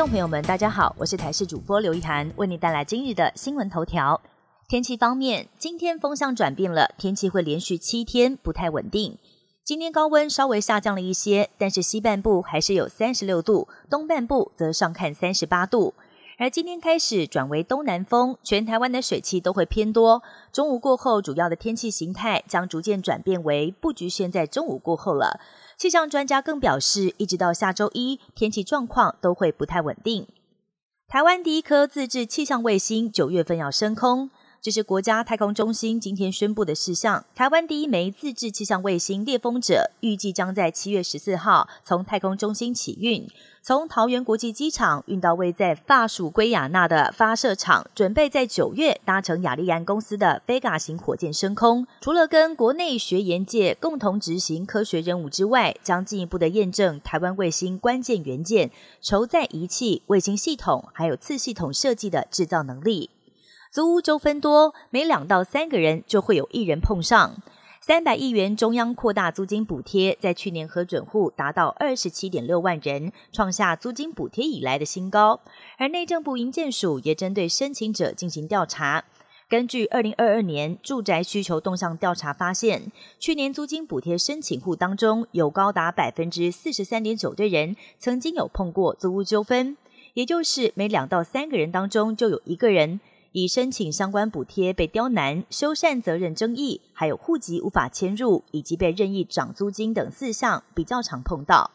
众朋友们，大家好，我是台视主播刘一涵，为你带来今日的新闻头条。天气方面，今天风向转变了，天气会连续七天不太稳定。今天高温稍微下降了一些，但是西半部还是有三十六度，东半部则上看三十八度。而今天开始转为东南风，全台湾的水汽都会偏多。中午过后，主要的天气形态将逐渐转变为不局限在中午过后了。气象专家更表示，一直到下周一，天气状况都会不太稳定。台湾第一颗自制气象卫星九月份要升空，这是国家太空中心今天宣布的事项。台湾第一枚自制气象卫星“猎风者”预计将在七月十四号从太空中心起运。从桃园国际机场运到位在法属圭亚那的发射场，准备在九月搭乘亚利安公司的 Vega 型火箭升空。除了跟国内学研界共同执行科学任务之外，将进一步的验证台湾卫星关键元件、筹载仪器、卫星系统还有次系统设计的制造能力。租屋纠纷多，每两到三个人就会有一人碰上。三百亿元中央扩大租金补贴，在去年核准户达到二十七点六万人，创下租金补贴以来的新高。而内政部营建署也针对申请者进行调查。根据二零二二年住宅需求动向调查发现，去年租金补贴申请户当中，有高达百分之四十三点九的人曾经有碰过租屋纠纷，也就是每两到三个人当中就有一个人。以申请相关补贴被刁难、修缮责任争议，还有户籍无法迁入，以及被任意涨租金等四项比较常碰到。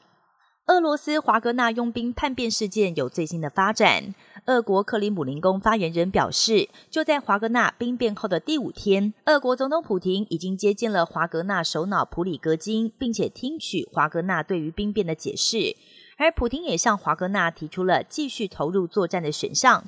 俄罗斯华格纳佣兵叛变事件有最新的发展。俄国克里姆林宫发言人表示，就在华格纳兵变后的第五天，俄国总统普京已经接见了华格纳首脑普里格金，并且听取华格纳对于兵变的解释。而普京也向华格纳提出了继续投入作战的选项。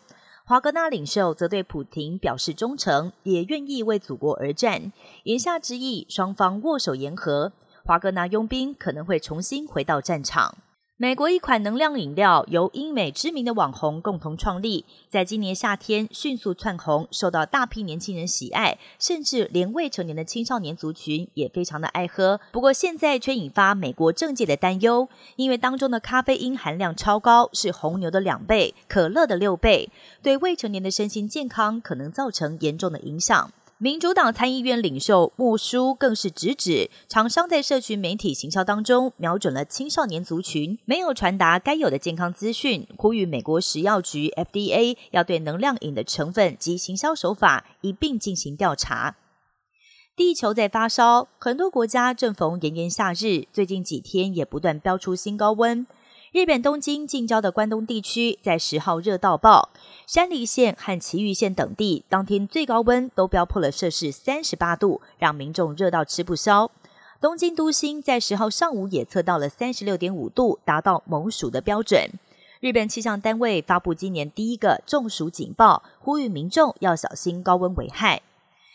华格纳领袖则对普廷表示忠诚，也愿意为祖国而战。言下之意，双方握手言和，华格纳佣兵可能会重新回到战场。美国一款能量饮料由英美知名的网红共同创立，在今年夏天迅速窜红，受到大批年轻人喜爱，甚至连未成年的青少年族群也非常的爱喝。不过现在却引发美国政界的担忧，因为当中的咖啡因含量超高，是红牛的两倍，可乐的六倍，对未成年的身心健康可能造成严重的影响。民主党参议院领袖穆舒更是直指，厂商在社群媒体行销当中瞄准了青少年族群，没有传达该有的健康资讯，呼吁美国食药局 FDA 要对能量饮的成分及行销手法一并进行调查。地球在发烧，很多国家正逢炎炎夏日，最近几天也不断飙出新高温。日本东京近郊的关东地区在十号热到爆，山梨县和埼玉县等地当天最高温都飙破了摄氏三十八度，让民众热到吃不消。东京都心在十号上午也测到了三十六点五度，达到猛暑的标准。日本气象单位发布今年第一个中暑警报，呼吁民众要小心高温危害。